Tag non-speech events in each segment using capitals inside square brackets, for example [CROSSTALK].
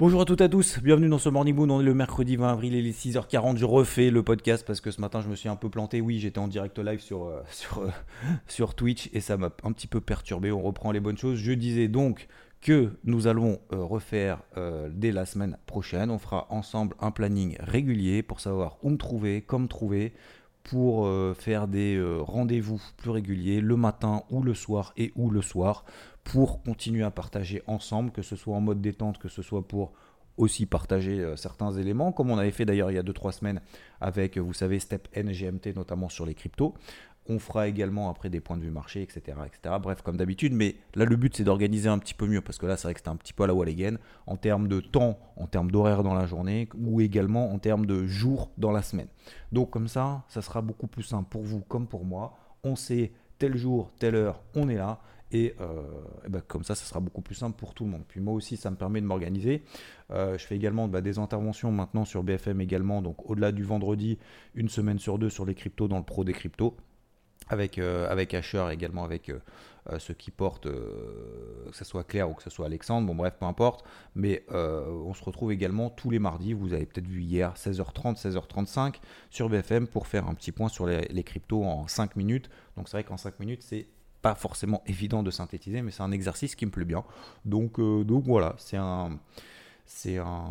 Bonjour à toutes et à tous, bienvenue dans ce Morning Moon, on est le mercredi 20 avril, il est 6h40, je refais le podcast parce que ce matin je me suis un peu planté, oui j'étais en direct live sur, euh, [LAUGHS] euh, Twitch et ça m'a un petit peu perturbé, on reprend les bonnes choses, je disais donc que nous allons euh, refaire dès la semaine prochaine, on fera ensemble un planning régulier pour savoir où me trouver, comme me trouver, pour faire des rendez-vous plus réguliers le matin ou le soir et ou le soir pour continuer à partager ensemble, que ce soit en mode détente, que ce soit pour aussi partager euh, certains éléments, comme on avait fait d'ailleurs il y a 2-3 semaines avec, euh, vous savez, Step NGMT, notamment sur les cryptos. On fera également après des points de vue marché, etc. etc. Bref, comme d'habitude, mais là le but c'est d'organiser un petit peu mieux, parce que là c'est vrai que c'était un petit peu à la wall again, en termes de temps, en termes d'horaire dans la journée, ou également en termes de jours dans la semaine. Donc comme ça, ça sera beaucoup plus simple pour vous comme pour moi. On sait tel jour, telle heure, on est là. Et, euh, ben, comme ça, ça sera beaucoup plus simple pour tout le monde. Puis moi aussi, ça me permet de m'organiser. Euh, je fais également bah, des interventions maintenant sur BFM également. Donc au-delà du vendredi, une semaine sur deux sur les cryptos dans le pro des cryptos. Avec, euh, avec Asher également avec euh, euh, ceux qui portent, euh, que ce soit Claire ou que ce soit Alexandre, bon bref, peu importe. Mais on se retrouve également tous les mardis, vous avez peut-être vu hier, 16h30, 16h35 sur BFM pour faire un petit point sur les, cryptos en 5 minutes. Donc c'est vrai qu'en 5 minutes, c'est pas forcément [LAUGHS] évident de synthétiser, mais c'est un exercice qui me plaît bien. Donc, donc voilà, c'est un, c'est un,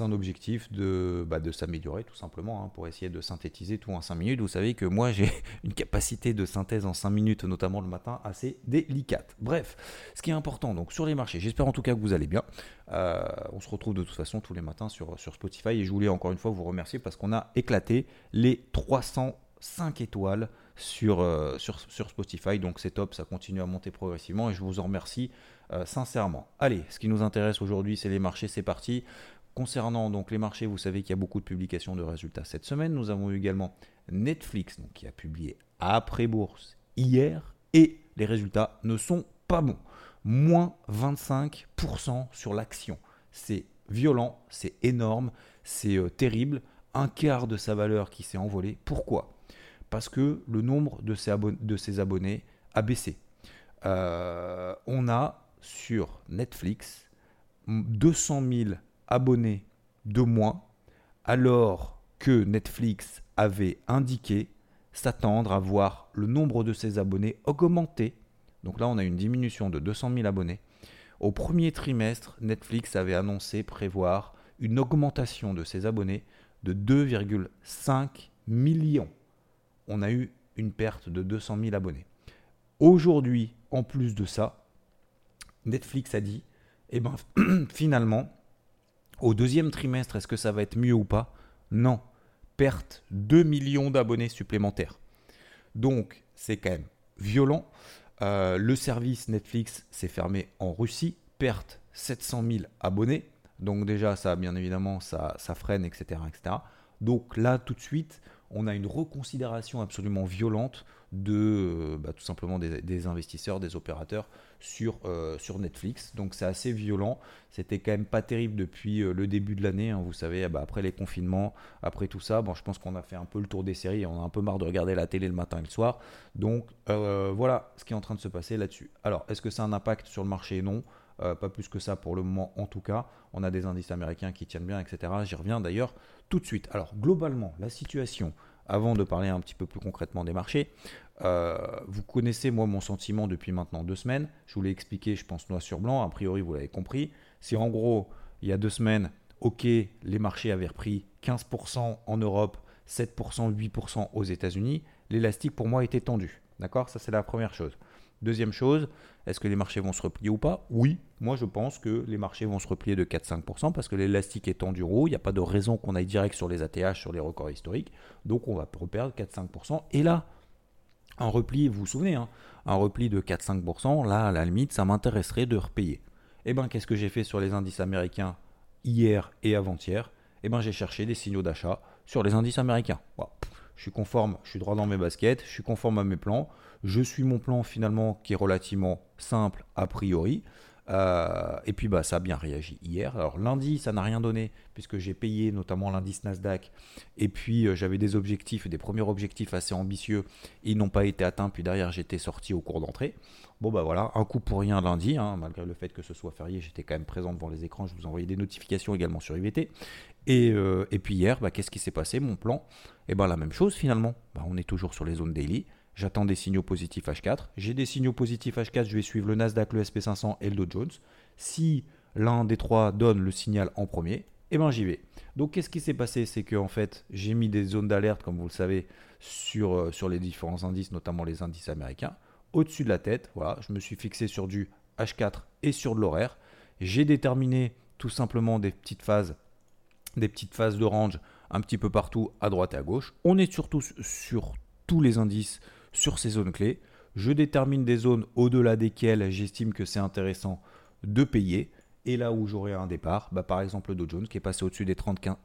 un objectif de, bah, de s'améliorer tout simplement hein, pour essayer de synthétiser tout en 5 minutes. Vous savez que moi [LAUGHS] j'ai une capacité de synthèse en 5 minutes, notamment le matin, assez délicate. Bref, ce qui est important donc sur les marchés, j'espère en tout cas que vous allez bien. Euh, on se retrouve de toute façon tous les matins sur, sur Spotify et je voulais encore une fois vous remercier parce qu'on a éclaté les 305 étoiles sur, euh, sur, sur Spotify. Donc c'est top, ça continue à monter progressivement et je vous en remercie euh, sincèrement. Allez, ce qui nous intéresse aujourd'hui, c'est les marchés, c'est parti. Concernant donc les marchés, vous savez qu'il y a beaucoup de publications de résultats cette semaine. Nous avons eu également Netflix qui a publié après bourse hier et les résultats ne sont pas bons. Moins 25% sur l'action. C'est violent, c'est énorme, c'est euh, terrible. Un quart de sa valeur qui s'est envolé. Pourquoi? Parce que le nombre de ses, abon- de ses abonnés a baissé. Euh, on a sur Netflix 200 000 abonnés de moins, alors que Netflix avait indiqué s'attendre à voir le nombre de ses abonnés augmenter. Donc là, on a une diminution de 200 000 abonnés. Au premier trimestre, Netflix avait annoncé prévoir une augmentation de ses abonnés de 2,5 millions. On a eu une perte de 200 000 abonnés. Aujourd'hui, en plus de ça, Netflix a dit, eh ben, [CLEARS THROAT] finalement, au deuxième trimestre, est-ce que ça va être mieux ou pas? Non. Perte 2 millions d'abonnés supplémentaires. Donc, c'est quand même violent. Euh, le service Netflix s'est fermé en Russie. Perte 700 000 abonnés. Donc déjà, ça, bien évidemment, ça, ça freine, etc., etc. Donc là, tout de suite, on a une reconsidération absolument violente de euh, bah, tout simplement des, investisseurs, des opérateurs sur, euh, sur Netflix. Donc c'est assez violent. C'était quand même pas terrible depuis euh, le début de l'année. hein. Vous savez, bah, après les confinements, après tout ça, bon, je pense qu'on a fait un peu le tour des séries. On a un peu marre de regarder la télé le matin et le soir. Donc voilà ce qui est en train de se passer là-dessus. Alors, est-ce que ça a un impact sur le marché? Non. Euh, pas plus que ça pour le moment en tout cas. On a des indices américains qui tiennent bien, etc. J'y reviens d'ailleurs tout de suite. Alors globalement, la situation, avant de parler un petit peu plus concrètement des marchés, euh, vous connaissez moi mon sentiment depuis maintenant deux semaines. Je vous l'ai expliqué, je pense noir sur blanc. A priori, vous l'avez compris. C'est en gros, il y a deux semaines, ok, les marchés avaient repris 15% en Europe, 7%, 8% aux États-Unis. L'élastique pour moi était tendu. D'accord? Ça, c'est la première chose. Deuxième chose, est-ce que les marchés vont se replier ou pas? Oui, moi je pense que les marchés vont se replier de 4-5% parce que l'élastique est tendu haut, il n'y a pas de raison qu'on aille direct sur les ATH, sur les records historiques, donc on va reperdre 4-5%. Et là, un repli, vous vous souvenez, hein, un repli de 4-5%, là, à la limite, ça m'intéresserait de repayer. Eh bien, qu'est-ce que j'ai fait sur les indices américains hier et avant-hier? Eh bien, j'ai cherché des signaux d'achat sur les indices américains. Je suis conforme, je suis droit dans mes baskets, je suis conforme à mes plans. Je suis mon plan finalement qui est relativement simple a priori. Euh, et puis bah, ça a bien réagi hier. Alors lundi, ça n'a rien donné puisque j'ai payé notamment l'indice Nasdaq. Et puis euh, j'avais des objectifs, des premiers objectifs assez ambitieux. Ils n'ont pas été atteints. Puis derrière, j'étais sorti au cours d'entrée. Bon bah voilà, un coup pour rien lundi. Hein, malgré le fait que ce soit férié, j'étais quand même présent devant les écrans. Je vous envoyais des notifications également sur IVT. Et, euh, et puis hier, bah, qu'est-ce qui s'est passé Mon plan? Et eh ben la même chose finalement. Bah, on est toujours sur les zones daily. J'attends des signaux positifs H4. J'ai des signaux positifs H4, je vais suivre le Nasdaq, le SP500 et le Dow Jones. Si l'un des trois donne le signal en premier, eh ben j'y vais. Donc qu'est-ce qui s'est passé? C'est que en fait, j'ai mis des zones d'alerte, comme vous le savez, sur, euh, sur les différents indices, notamment les indices américains, au-dessus de la tête. Voilà, je me suis fixé sur du H4 et sur de l'horaire. J'ai déterminé tout simplement des petites phases, des petites phases de range un petit peu partout à droite et à gauche. On est surtout sur tous les indices sur ces zones clés. Je détermine des zones au-delà desquelles j'estime que c'est intéressant de payer. Et là où j'aurai un départ, bah par exemple le Dow Jones qui est passé au-dessus des 34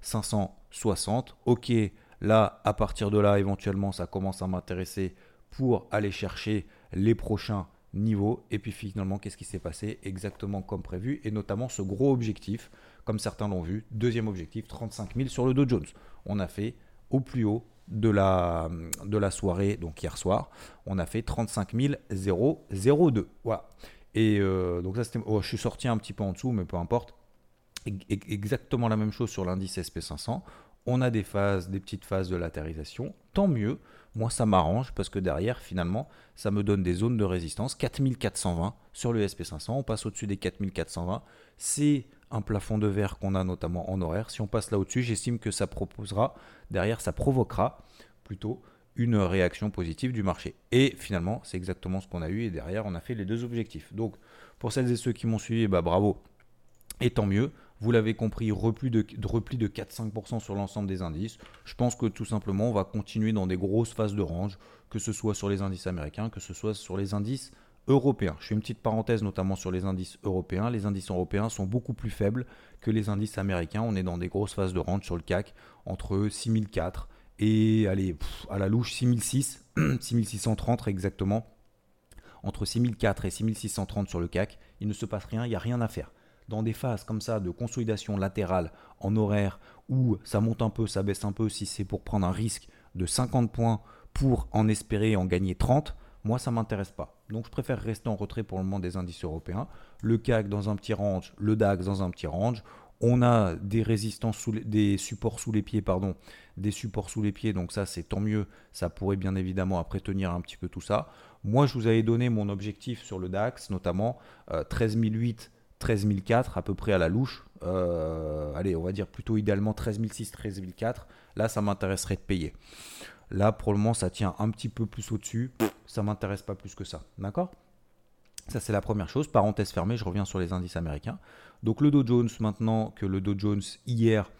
560. Ok, là, à partir de là, éventuellement, ça commence à m'intéresser pour aller chercher les prochains niveaux. Et puis finalement, qu'est-ce qui s'est passé Exactement comme prévu? Et notamment ce gros objectif, comme certains l'ont vu. Deuxième objectif, 35 000 sur le Dow Jones. On a fait au plus haut de la, soirée, donc hier soir, on a fait 35 002. Voilà. Et euh, donc ça, c'était. Oh, je suis sorti un petit peu en dessous, mais peu importe. Exactement la même chose sur l'indice SP500. On a des phases, des petites phases de latérisation. Tant mieux. Moi, ça m'arrange parce que derrière, finalement, ça me donne des zones de résistance. 4420 sur le SP500. On passe au-dessus des 4420. C'est un plafond de verre qu'on a notamment en horaire. Si on passe là au-dessus, j'estime que ça proposera, derrière, ça provoquera plutôt une réaction positive du marché. Et finalement, c'est exactement ce qu'on a eu et derrière, on a fait les deux objectifs. Donc, pour celles et ceux qui m'ont suivi, bah, bravo. Et tant mieux, vous l'avez compris, repli de, repli de 4-5% sur l'ensemble des indices. Je pense que tout simplement, on va continuer dans des grosses phases de range, que ce soit sur les indices américains, que ce soit sur les indices européens. Je fais une petite parenthèse notamment sur les indices européens. Les indices européens sont beaucoup plus faibles que les indices américains. On est dans des grosses phases de range sur le CAC entre 6004 et allez, à la louche 6006, 6630 [CLEARS THROAT] exactement. Entre 6004 et 6630 sur le CAC, il ne se passe rien, il n'y a rien à faire. Dans des phases comme ça de consolidation latérale en horaire où ça monte un peu, ça baisse un peu, si c'est pour prendre un risque de 50 points pour en espérer en gagner 30, moi, ça m'intéresse pas. Donc, je préfère rester en retrait pour le moment des indices européens. Le CAC dans un petit range, le DAX dans un petit range. On a des résistances, sous des supports sous les pieds, pardon, des supports sous les pieds. Donc ça, c'est tant mieux. Ça pourrait bien évidemment après tenir un petit peu tout ça. Moi, je vous avais donné mon objectif sur le DAX, notamment 13 008, 13 004 à peu près à la louche. Euh, allez, on va dire plutôt idéalement 13 006, 13 004. Là, ça m'intéresserait de payer. Là, pour le moment, ça tient un petit peu plus au-dessus. Ça m'intéresse pas plus que ça. D'accord? Ça, c'est la première chose. Parenthèse fermée, je reviens sur les indices américains. Donc, le Dow Jones, maintenant que le Dow Jones, hier,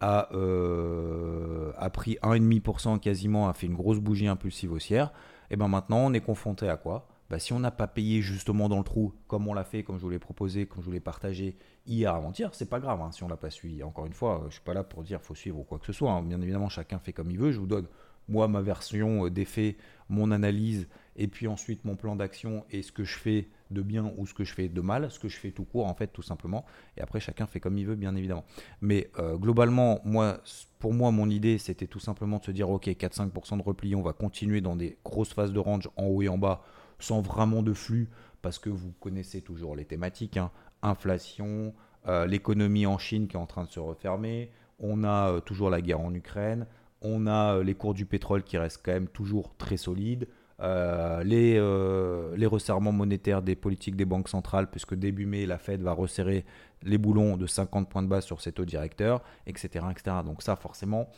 a, euh, a pris 1,5% quasiment, a fait une grosse bougie impulsive haussière, et bien maintenant, on est confronté à quoi? Bah, si on n'a pas payé justement dans le trou, comme on l'a fait, comme je vous l'ai proposé, comme je vous l'ai partagé hier avant-hier, c'est pas grave hein, si on l'a pas suivi. Encore une fois, je suis pas là pour dire faut suivre ou quoi que ce soit. Hein. Bien évidemment, chacun fait comme il veut. Je vous donne moi ma version euh, des faits, mon analyse, et puis ensuite mon plan d'action et ce que je fais de bien ou ce que je fais de mal, ce que je fais tout court en fait tout simplement. Et après chacun fait comme il veut bien évidemment. Mais euh, globalement, moi, pour moi mon idée c'était tout simplement de se dire ok 4-5% de repli, on va continuer dans des grosses phases de range en haut et en bas sans vraiment de flux parce que vous connaissez toujours les thématiques, hein. inflation, euh, l'économie en Chine qui est en train de se refermer, on a toujours la guerre en Ukraine, on a euh, les cours du pétrole qui restent quand même toujours très solides. Euh, les, euh, les resserrements monétaires des politiques des banques centrales, puisque début mai, la Fed va resserrer les boulons de 50 points de base sur ses taux directeurs, etc. etc. Donc ça, forcément,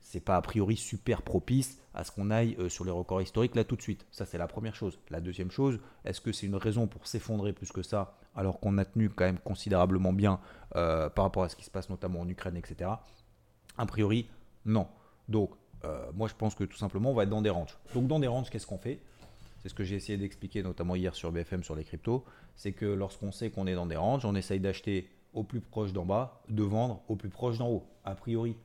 c'est pas a priori super propice à ce qu'on aille sur les records historiques là tout de suite. Ça, c'est la première chose. La deuxième chose, est-ce que c'est une raison pour s'effondrer plus que ça, alors qu'on a tenu quand même considérablement bien par rapport à ce qui se passe notamment en Ukraine, etc. A priori, non. Donc, euh, moi je pense que tout simplement on va être dans des ranges. Donc dans des ranges, qu'est-ce qu'on fait? C'est ce que j'ai essayé d'expliquer notamment hier sur BFM sur les cryptos. C'est que lorsqu'on sait qu'on est dans des ranges, on essaye d'acheter au plus proche d'en bas, de vendre au plus proche d'en haut, a priori.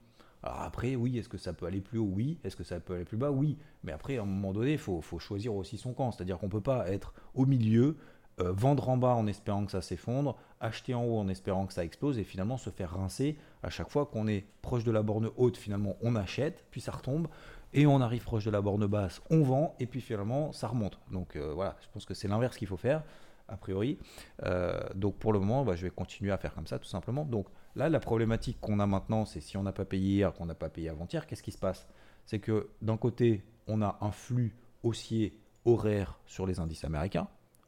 Alors après, oui, est-ce que ça peut aller plus haut? Oui. Est-ce que ça peut aller plus bas? Oui. Mais après, à un moment donné, il faut, faut, choisir aussi son camp. C'est-à-dire qu'on ne peut pas être au milieu, euh, vendre en bas en espérant que ça s'effondre, acheter en haut en espérant que ça explose et finalement se faire rincer à chaque fois qu'on est proche de la borne haute. Finalement, on achète, puis ça retombe. Et on arrive proche de la borne basse, on vend, et puis finalement, ça remonte. Donc euh, voilà, je pense que c'est l'inverse qu'il faut faire a priori. Euh, donc pour le moment, bah, je vais continuer à faire comme ça, tout simplement. Donc là, la problématique qu'on a maintenant, c'est si on n'a pas payé hier, qu'on n'a pas payé avant-hier, qu'est-ce qui se passe? C'est que d'un côté, on a un flux haussier horaire sur les indices américains.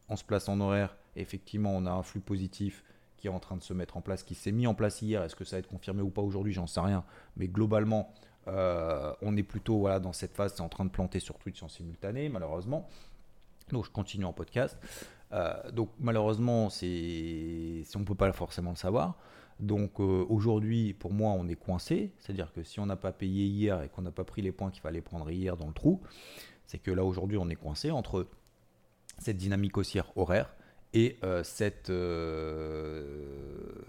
On se place en horaire, effectivement, on a un flux positif qui est en train de se mettre en place, qui s'est mis en place hier. Est-ce que ça va être confirmé ou pas aujourd'hui J'en sais rien. Mais globalement, euh, on est plutôt dans cette phase, c'est en train de planter sur Twitch en simultané, malheureusement. Donc je continue en podcast. Euh, donc malheureusement, c'est, on ne peut pas forcément le savoir. Donc euh, aujourd'hui, pour moi, on est coincé. C'est-à-dire que si on n'a pas payé hier et qu'on n'a pas pris les points qu'il fallait prendre hier dans le trou, c'est que là aujourd'hui, on est coincé entre cette dynamique haussière horaire et euh, cette,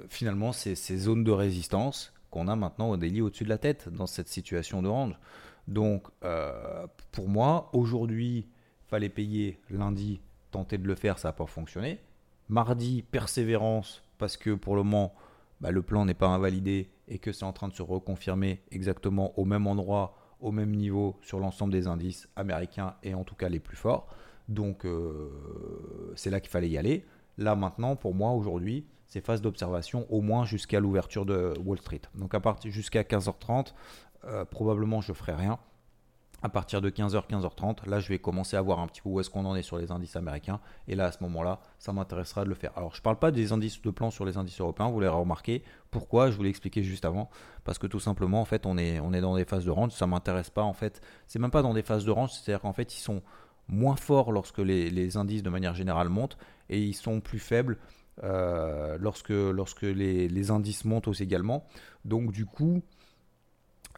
finalement ces, zones de résistance qu'on a maintenant au daily au-dessus de la tête dans cette situation de range. Donc pour moi, aujourd'hui, fallait payer lundi tenté de le faire, ça n'a pas fonctionné. Mardi, persévérance, parce que pour le moment, bah, le plan n'est pas invalidé et que c'est en train de se reconfirmer exactement au même endroit, au même niveau sur l'ensemble des indices américains et en tout cas les plus forts. Donc euh, c'est là qu'il fallait y aller. Là maintenant, pour moi aujourd'hui, c'est phase d'observation au moins jusqu'à l'ouverture de Wall Street. Donc à partir jusqu'à 15h30, euh, probablement je ferai rien à partir de 15h, 15h30, là je vais commencer à voir un petit peu où est-ce qu'on en est sur les indices américains. Et là à ce moment-là, ça m'intéressera de le faire. Alors je ne parle pas des indices de plan sur les indices européens, vous l'avez remarqué. Pourquoi Je vous l'ai expliqué juste avant. Parce que tout simplement, en fait, on est, on est dans des phases de range. Ça ne m'intéresse pas en fait. C'est même pas dans des phases de range, c'est-à-dire qu'en fait, ils sont moins forts lorsque les, indices de manière générale montent et ils sont plus faibles euh, lorsque, lorsque les, indices montent aussi également. Donc du coup,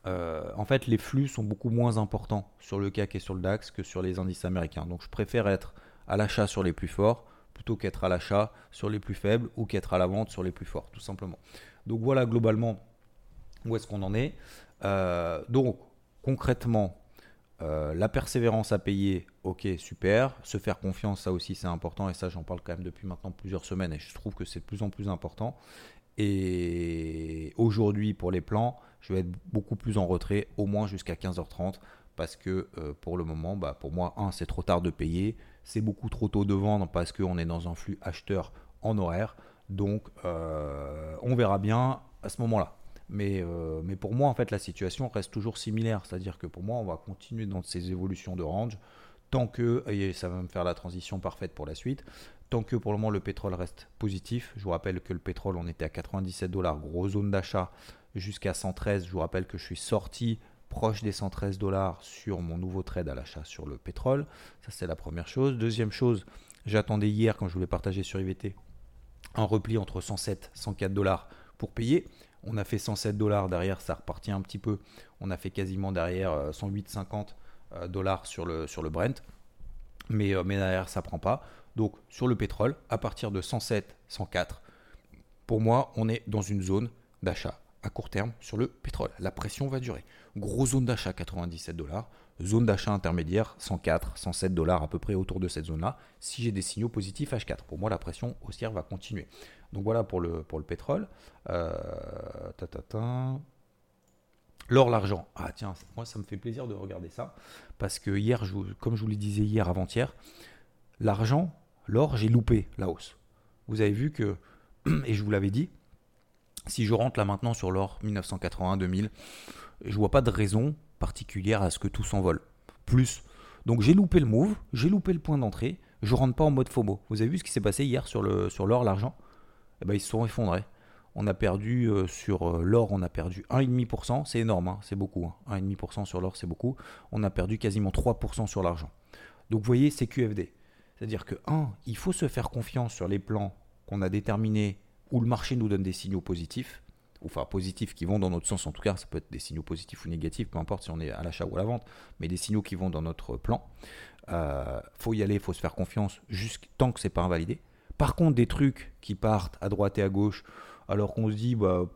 euh, en fait, les flux sont beaucoup moins importants sur le CAC et sur le DAX que sur les indices américains. Donc, je préfère être à l'achat sur les plus forts plutôt qu'être à l'achat sur les plus faibles ou qu'être à la vente sur les plus forts, tout simplement. Donc, voilà globalement où est-ce qu'on en est. Euh, donc, concrètement, euh, la persévérance à payer, ok, super. Se faire confiance, ça aussi c'est important et ça j'en parle quand même depuis maintenant plusieurs semaines et je trouve que c'est de plus en plus important. Et aujourd'hui, pour les plans, je vais être beaucoup plus en retrait, au moins jusqu'à 15h30, parce que euh, pour le moment, bah, pour moi, un, c'est trop tard de payer, c'est beaucoup trop tôt de vendre parce qu'on est dans un flux acheteur en horaire. Donc, euh, on verra bien à ce moment-là. Mais, euh, mais pour moi, en fait, la situation reste toujours similaire. C'est-à-dire que pour moi, on va continuer dans ces évolutions de range tant que, et ça va me faire la transition parfaite pour la suite, tant que pour le moment le pétrole reste positif. Je vous rappelle que le pétrole, on était à 97 dollars, grosse zone d'achat jusqu'à 113. Je vous rappelle que je suis sorti proche des 113 dollars sur mon nouveau trade à l'achat sur le pétrole. Ça, c'est la première chose. Deuxième chose, j'attendais hier, quand je voulais partager sur IVT, un repli entre 107 et 104 dollars pour payer. On a fait 107 dollars derrière, ça repartit un petit peu. On a fait quasiment derrière 108,50 euh, euh, dollars sur le, sur le Brent. Mais, euh, mais derrière, ça prend pas. Donc sur le pétrole, à partir de 107, 104, pour moi, on est dans une zone d'achat à court terme sur le pétrole. La pression va durer. Gros zone d'achat 97 dollars, zone d'achat intermédiaire 104, 107 dollars à peu près autour de cette zone-là. Si j'ai des signaux positifs H4, pour moi la pression haussière va continuer. Donc voilà pour le, pétrole. Euh, L'or, l'argent. Ah tiens, moi ça me fait plaisir de regarder ça. Parce que hier, comme je vous le disais hier avant-hier, l'argent, l'or, j'ai loupé la hausse. Vous avez vu que, [CLEARS THROAT] et je vous l'avais dit, si je rentre là maintenant sur l'or 1981-2000, je vois pas de raison particulière à ce que tout s'envole. Plus. Donc j'ai loupé le move, j'ai loupé le point d'entrée, je rentre pas en mode FOMO. Vous avez vu ce qui s'est passé hier sur l'or, l'argent? Eh ben, Ils se sont effondrés. On a perdu euh, sur euh, l'or, on a perdu 1,5%, c'est énorme, hein, c'est beaucoup. 1,5% hein. sur l'or, c'est beaucoup. On a perdu quasiment 3% sur l'argent. Donc vous voyez, c'est QFD. C'est-à-dire que, 1, il faut se faire confiance sur les plans qu'on a déterminés où le marché nous donne des signaux positifs, enfin positifs qui vont dans notre sens en tout cas, ça peut être des signaux positifs ou négatifs, peu importe si on est à l'achat ou à la vente, mais des signaux qui vont dans notre plan. Euh, faut y aller, faut se faire confiance, tant que c'est pas invalidé. Par contre, des trucs qui partent à droite et à gauche, alors qu'on se dit, bah,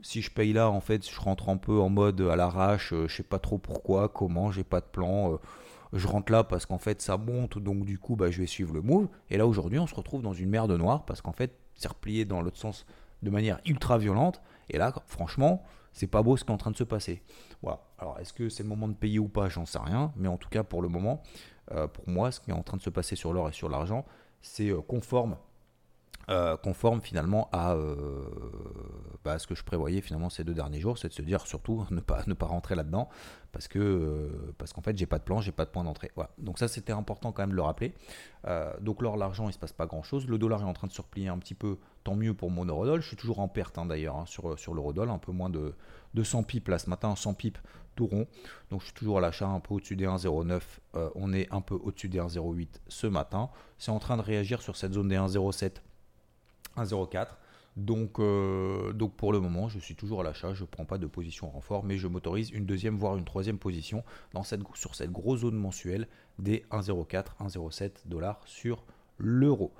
si je paye là, en fait, je rentre un peu en mode à l'arrache, euh, je sais pas trop pourquoi, comment, j'ai pas de plan. Euh, je rentre là parce qu'en fait ça monte, donc du coup bah, je vais suivre le move. Et là aujourd'hui on se retrouve dans une mer de noir parce qu'en fait c'est replié dans l'autre sens de manière ultra violente. Et là franchement c'est pas beau ce qui est en train de se passer. Voilà. Alors est-ce que c'est le moment de payer ou pas? J'en sais rien. Mais en tout cas pour le moment, euh, pour moi ce qui est en train de se passer sur l'or et sur l'argent, c'est euh, conforme euh, conforme finalement à, bah, ce que je prévoyais finalement ces deux derniers jours, c'est de se dire surtout [LAUGHS] ne pas, ne pas rentrer là-dedans parce que euh, parce qu'en fait j'ai pas de plan, j'ai pas de point d'entrée. Voilà. Donc ça c'était important quand même de le rappeler. Euh, donc l'or, l'argent, il se passe pas grand-chose. Le dollar est en train de se replier un petit peu, tant mieux pour mon eurodol. Je suis toujours en perte hein, d'ailleurs hein, sur, sur l'eurodoll, un peu moins de, 200 pips là ce matin, 100 pips rond. Donc je suis toujours à l'achat un peu au-dessus des 1,09. on est un peu au-dessus des 1,08 ce matin. C'est en train de réagir sur cette zone des 1,07 1,04. Donc, euh, donc pour le moment, je suis toujours à l'achat, je ne prends pas de position renfort, mais je m'autorise une deuxième, voire une troisième position dans cette, sur cette grosse zone mensuelle des 1,04, 1,07 dollars sur l'euro.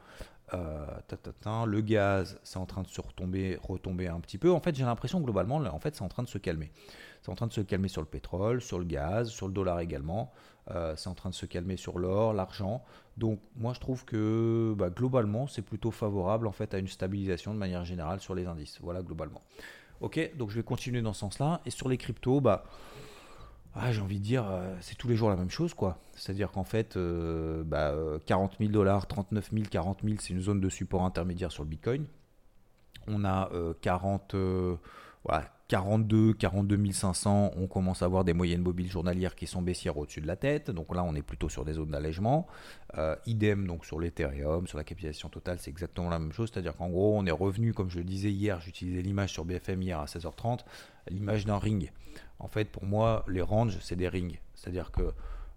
Euh, le gaz, c'est en train de se retomber, retomber un petit peu. En fait, j'ai l'impression globalement, en fait, c'est en train de se calmer. C'est en train de se calmer sur le pétrole, sur le gaz, sur le dollar également. Euh, c'est en train de se calmer sur l'or, l'argent. Donc moi je trouve que bah, globalement c'est plutôt favorable en fait à une stabilisation de manière générale sur les indices. Voilà globalement. Ok, donc je vais continuer dans ce sens-là. Et sur les cryptos, bah ah, j'ai envie de dire, euh, c'est tous les jours la même chose, quoi. C'est-à-dire qu'en fait, euh, bah, 40 000 dollars, 39 000, 40 000, c'est une zone de support intermédiaire sur le Bitcoin. On a 40, voilà, 42, 42 500, on commence à avoir des moyennes mobiles journalières qui sont baissières au-dessus de la tête. Donc là, on est plutôt sur des zones d'allègement. Euh, idem donc sur l'Ethereum, sur la capitalisation totale, c'est exactement la même chose. C'est-à-dire qu'en gros, on est revenu, comme je le disais hier, j'utilisais l'image sur BFM hier à 16h30, l'image d'un ring. En fait, pour moi, les ranges, c'est des rings. C'est-à-dire que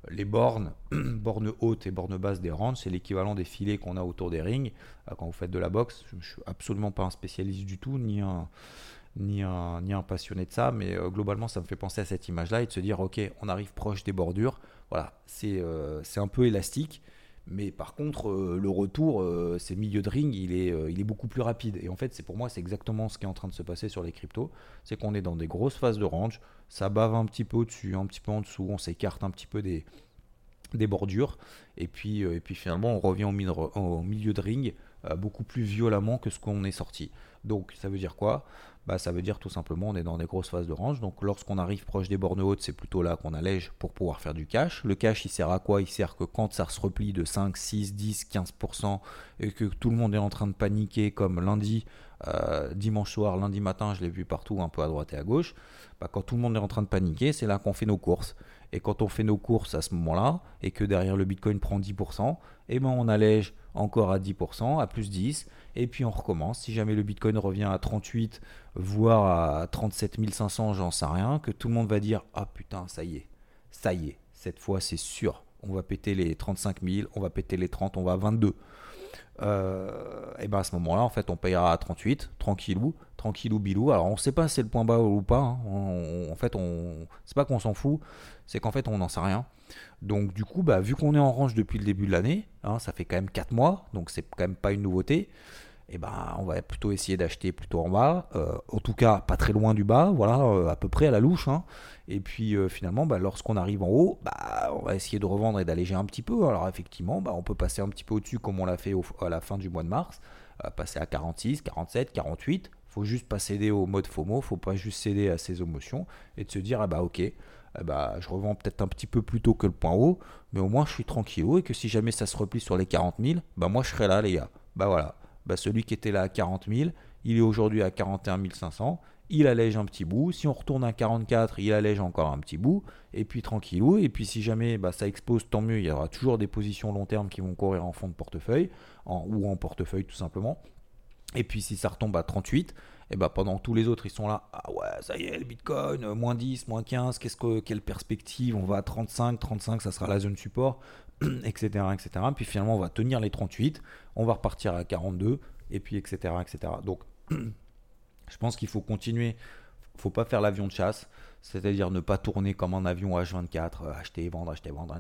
les bornes, [CLEARS THROAT] bornes hautes et bornes basses des ranges, c'est l'équivalent des filets qu'on a autour des rings. Euh, quand vous faites de la boxe, je ne suis absolument pas un spécialiste du tout, ni un ni un, passionné de ça, mais euh, globalement, ça me fait penser à cette image-là et de se dire, ok, on arrive proche des bordures. Voilà, c'est euh, c'est un peu élastique, mais par contre, euh, le retour, c'est milieu de ring, il est, il est beaucoup plus rapide. Et en fait, c'est pour moi, c'est exactement ce qui est en train de se passer sur les cryptos. C'est qu'on est dans des grosses phases de range, ça bave un petit peu au-dessus, un petit peu en dessous, on s'écarte un petit peu des, bordures, et puis, et puis finalement, on revient au milieu de ring beaucoup plus violemment que ce qu'on est sorti. Donc, ça veut dire quoi? Bah, ça veut dire tout simplement on est dans des grosses phases de range. Donc lorsqu'on arrive proche des bornes hautes, c'est plutôt là qu'on allège pour pouvoir faire du cash. Le cash, il sert à quoi? Il sert que quand ça se replie de 5, 6, 10, 15% et que tout le monde est en train de paniquer comme lundi, euh, dimanche soir, lundi matin, je l'ai vu partout un peu à droite et à gauche. Bah, quand tout le monde est en train de paniquer, c'est là qu'on fait nos courses. Et quand on fait nos courses à ce moment-là, et que derrière le Bitcoin prend 10%, eh ben on allège encore à 10%, à plus 10, et puis on recommence. Si jamais le Bitcoin revient à 38, voire à 37 500, j'en sais rien, que tout le monde va dire Ah putain, ça y est, ça y est, cette fois c'est sûr, on va péter les 35 000, on va péter les 30, on va à 22. Euh, et ben à ce moment-là, en fait, on payera à 38, tranquillou, tranquillou bilou. Alors on sait pas si c'est le point bas ou pas. Hein. en fait, on, c'est pas qu'on s'en fout, c'est qu'en fait on n'en sait rien. Donc du coup, bah, vu qu'on est en range depuis le début de l'année, hein, ça fait quand même 4 mois, donc c'est quand même pas une nouveauté eh ben, on va plutôt essayer d'acheter plutôt en bas, euh, en tout cas pas très loin du bas, voilà, euh, à peu près à la louche. Hein. Et puis euh, finalement, bah, lorsqu'on arrive en haut, bah, on va essayer de revendre et d'alléger un petit peu. Alors effectivement, bah, on peut passer un petit peu au-dessus comme on l'a fait à la fin du mois de mars, passer à 46, 47, 48. Faut juste pas céder au mode FOMO, faut pas juste céder à ses émotions et de se dire ah bah ok, bah, je revends peut-être un petit peu plus tôt que le point haut, mais au moins je suis tranquille et que si jamais ça se replie sur les 40 000, bah moi je serai là les gars. Bah voilà. Bah, celui qui était là à 40 000, il est aujourd'hui à 41 500. Il allège un petit bout. Si on retourne à 44, il allège encore un petit bout. Et puis tranquillou. Et puis si jamais bah, ça explose, tant mieux. Il y aura toujours des positions long terme qui vont courir en fond de portefeuille ou en portefeuille tout simplement. Et puis si ça retombe à 38, et bah pendant tous les autres ils sont là, ah ouais, ça y est, le Bitcoin, moins 10, moins 15, qu'est-ce que, quelle perspective, on va à 35, 35, ça sera la zone support, [CLEARS THROAT] etc., etc. Puis finalement, on va tenir les 38, on va repartir à 42, et puis etc., etc. Donc, [CLEARS THROAT] Je pense qu'il faut continuer. Faut pas faire l'avion de chasse, c'est-à-dire ne pas tourner comme un avion H24, euh, acheter, vendre, acheter, vendre,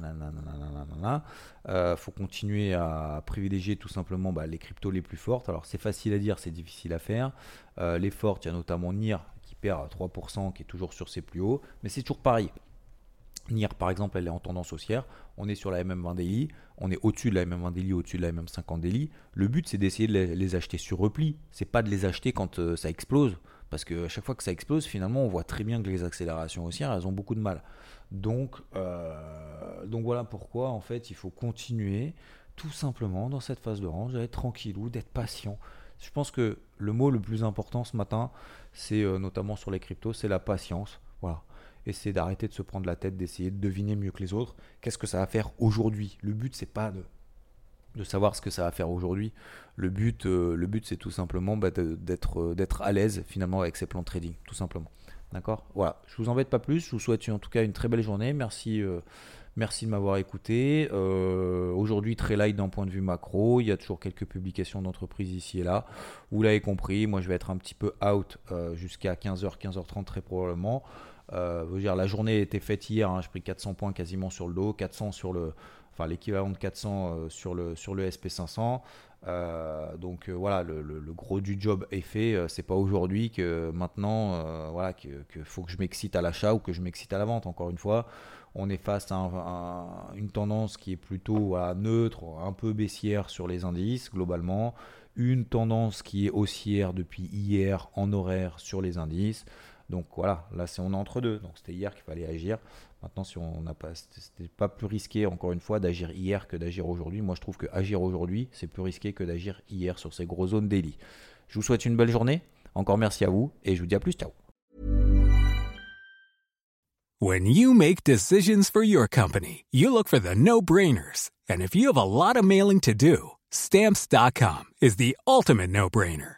euh, faut continuer à privilégier tout simplement bah, les cryptos les plus fortes. Alors c'est facile à dire, c'est difficile à faire. Euh, les fortes, il y a notamment NIR qui perd à 3%, qui est toujours sur ses plus hauts, mais c'est toujours pareil. NIR, par exemple, elle est en tendance haussière. On est sur la MM20 daily. On est au-dessus de la MM20 daily, au-dessus de la MM50 daily. Le but, c'est d'essayer de les, acheter sur repli. C'est pas de les acheter quand euh, ça explose. Parce que à chaque fois que ça explose, finalement, on voit très bien que les accélérations haussières, elles ont beaucoup de mal. Donc, euh, donc voilà pourquoi, en fait, il faut continuer tout simplement dans cette phase de range, d'être tranquillou, d'être patient. Je pense que le mot le plus important ce matin, c'est euh, notamment sur les cryptos, c'est la patience. Voilà essayer d'arrêter de se prendre la tête, d'essayer de deviner mieux que les autres. Qu'est-ce que ça va faire aujourd'hui? Le but, c'est pas de, de savoir ce que ça va faire aujourd'hui. Le but, euh, but c'est tout simplement bah, d'être, euh, d'être à l'aise finalement avec ses plans de trading, tout simplement. D'accord? Voilà, je vous embête pas plus. Je vous souhaite en tout cas une très belle journée. Merci. Euh, merci de m'avoir écouté. Aujourd'hui, très light d'un point de vue macro. Il y a toujours quelques publications d'entreprises ici et là. Vous l'avez compris, moi je vais être un petit peu out jusqu'à 15h, 15h30 très probablement. Euh, dire, la journée était faite hier, hein, j'ai pris 400 points quasiment sur le dos, 400 sur le, enfin l'équivalent de 400 euh, sur le sur le SP500. Euh, donc voilà, le, gros du job est fait. c'est pas aujourd'hui que maintenant, voilà, que, faut que je m'excite à l'achat ou que je m'excite à la vente. Encore une fois, on est face à, une tendance qui est plutôt neutre, un peu baissière sur les indices globalement. Une tendance qui est haussière depuis hier en horaire sur les indices. Donc voilà, là c'est on est entre deux. Donc c'était hier qu'il fallait agir. Maintenant, si on n'a pas, c'était pas plus risqué encore une fois d'agir hier que d'agir aujourd'hui. Moi, je trouve que agir aujourd'hui, c'est plus risqué que d'agir hier sur ces grosses zones daily. Je vous souhaite une belle journée. Encore merci à vous et je vous dis à plus. Ciao. When you make decisions for your company, you look for the no-brainers. And if you have a lot of mailing to do, stamps.com is the ultimate no-brainer.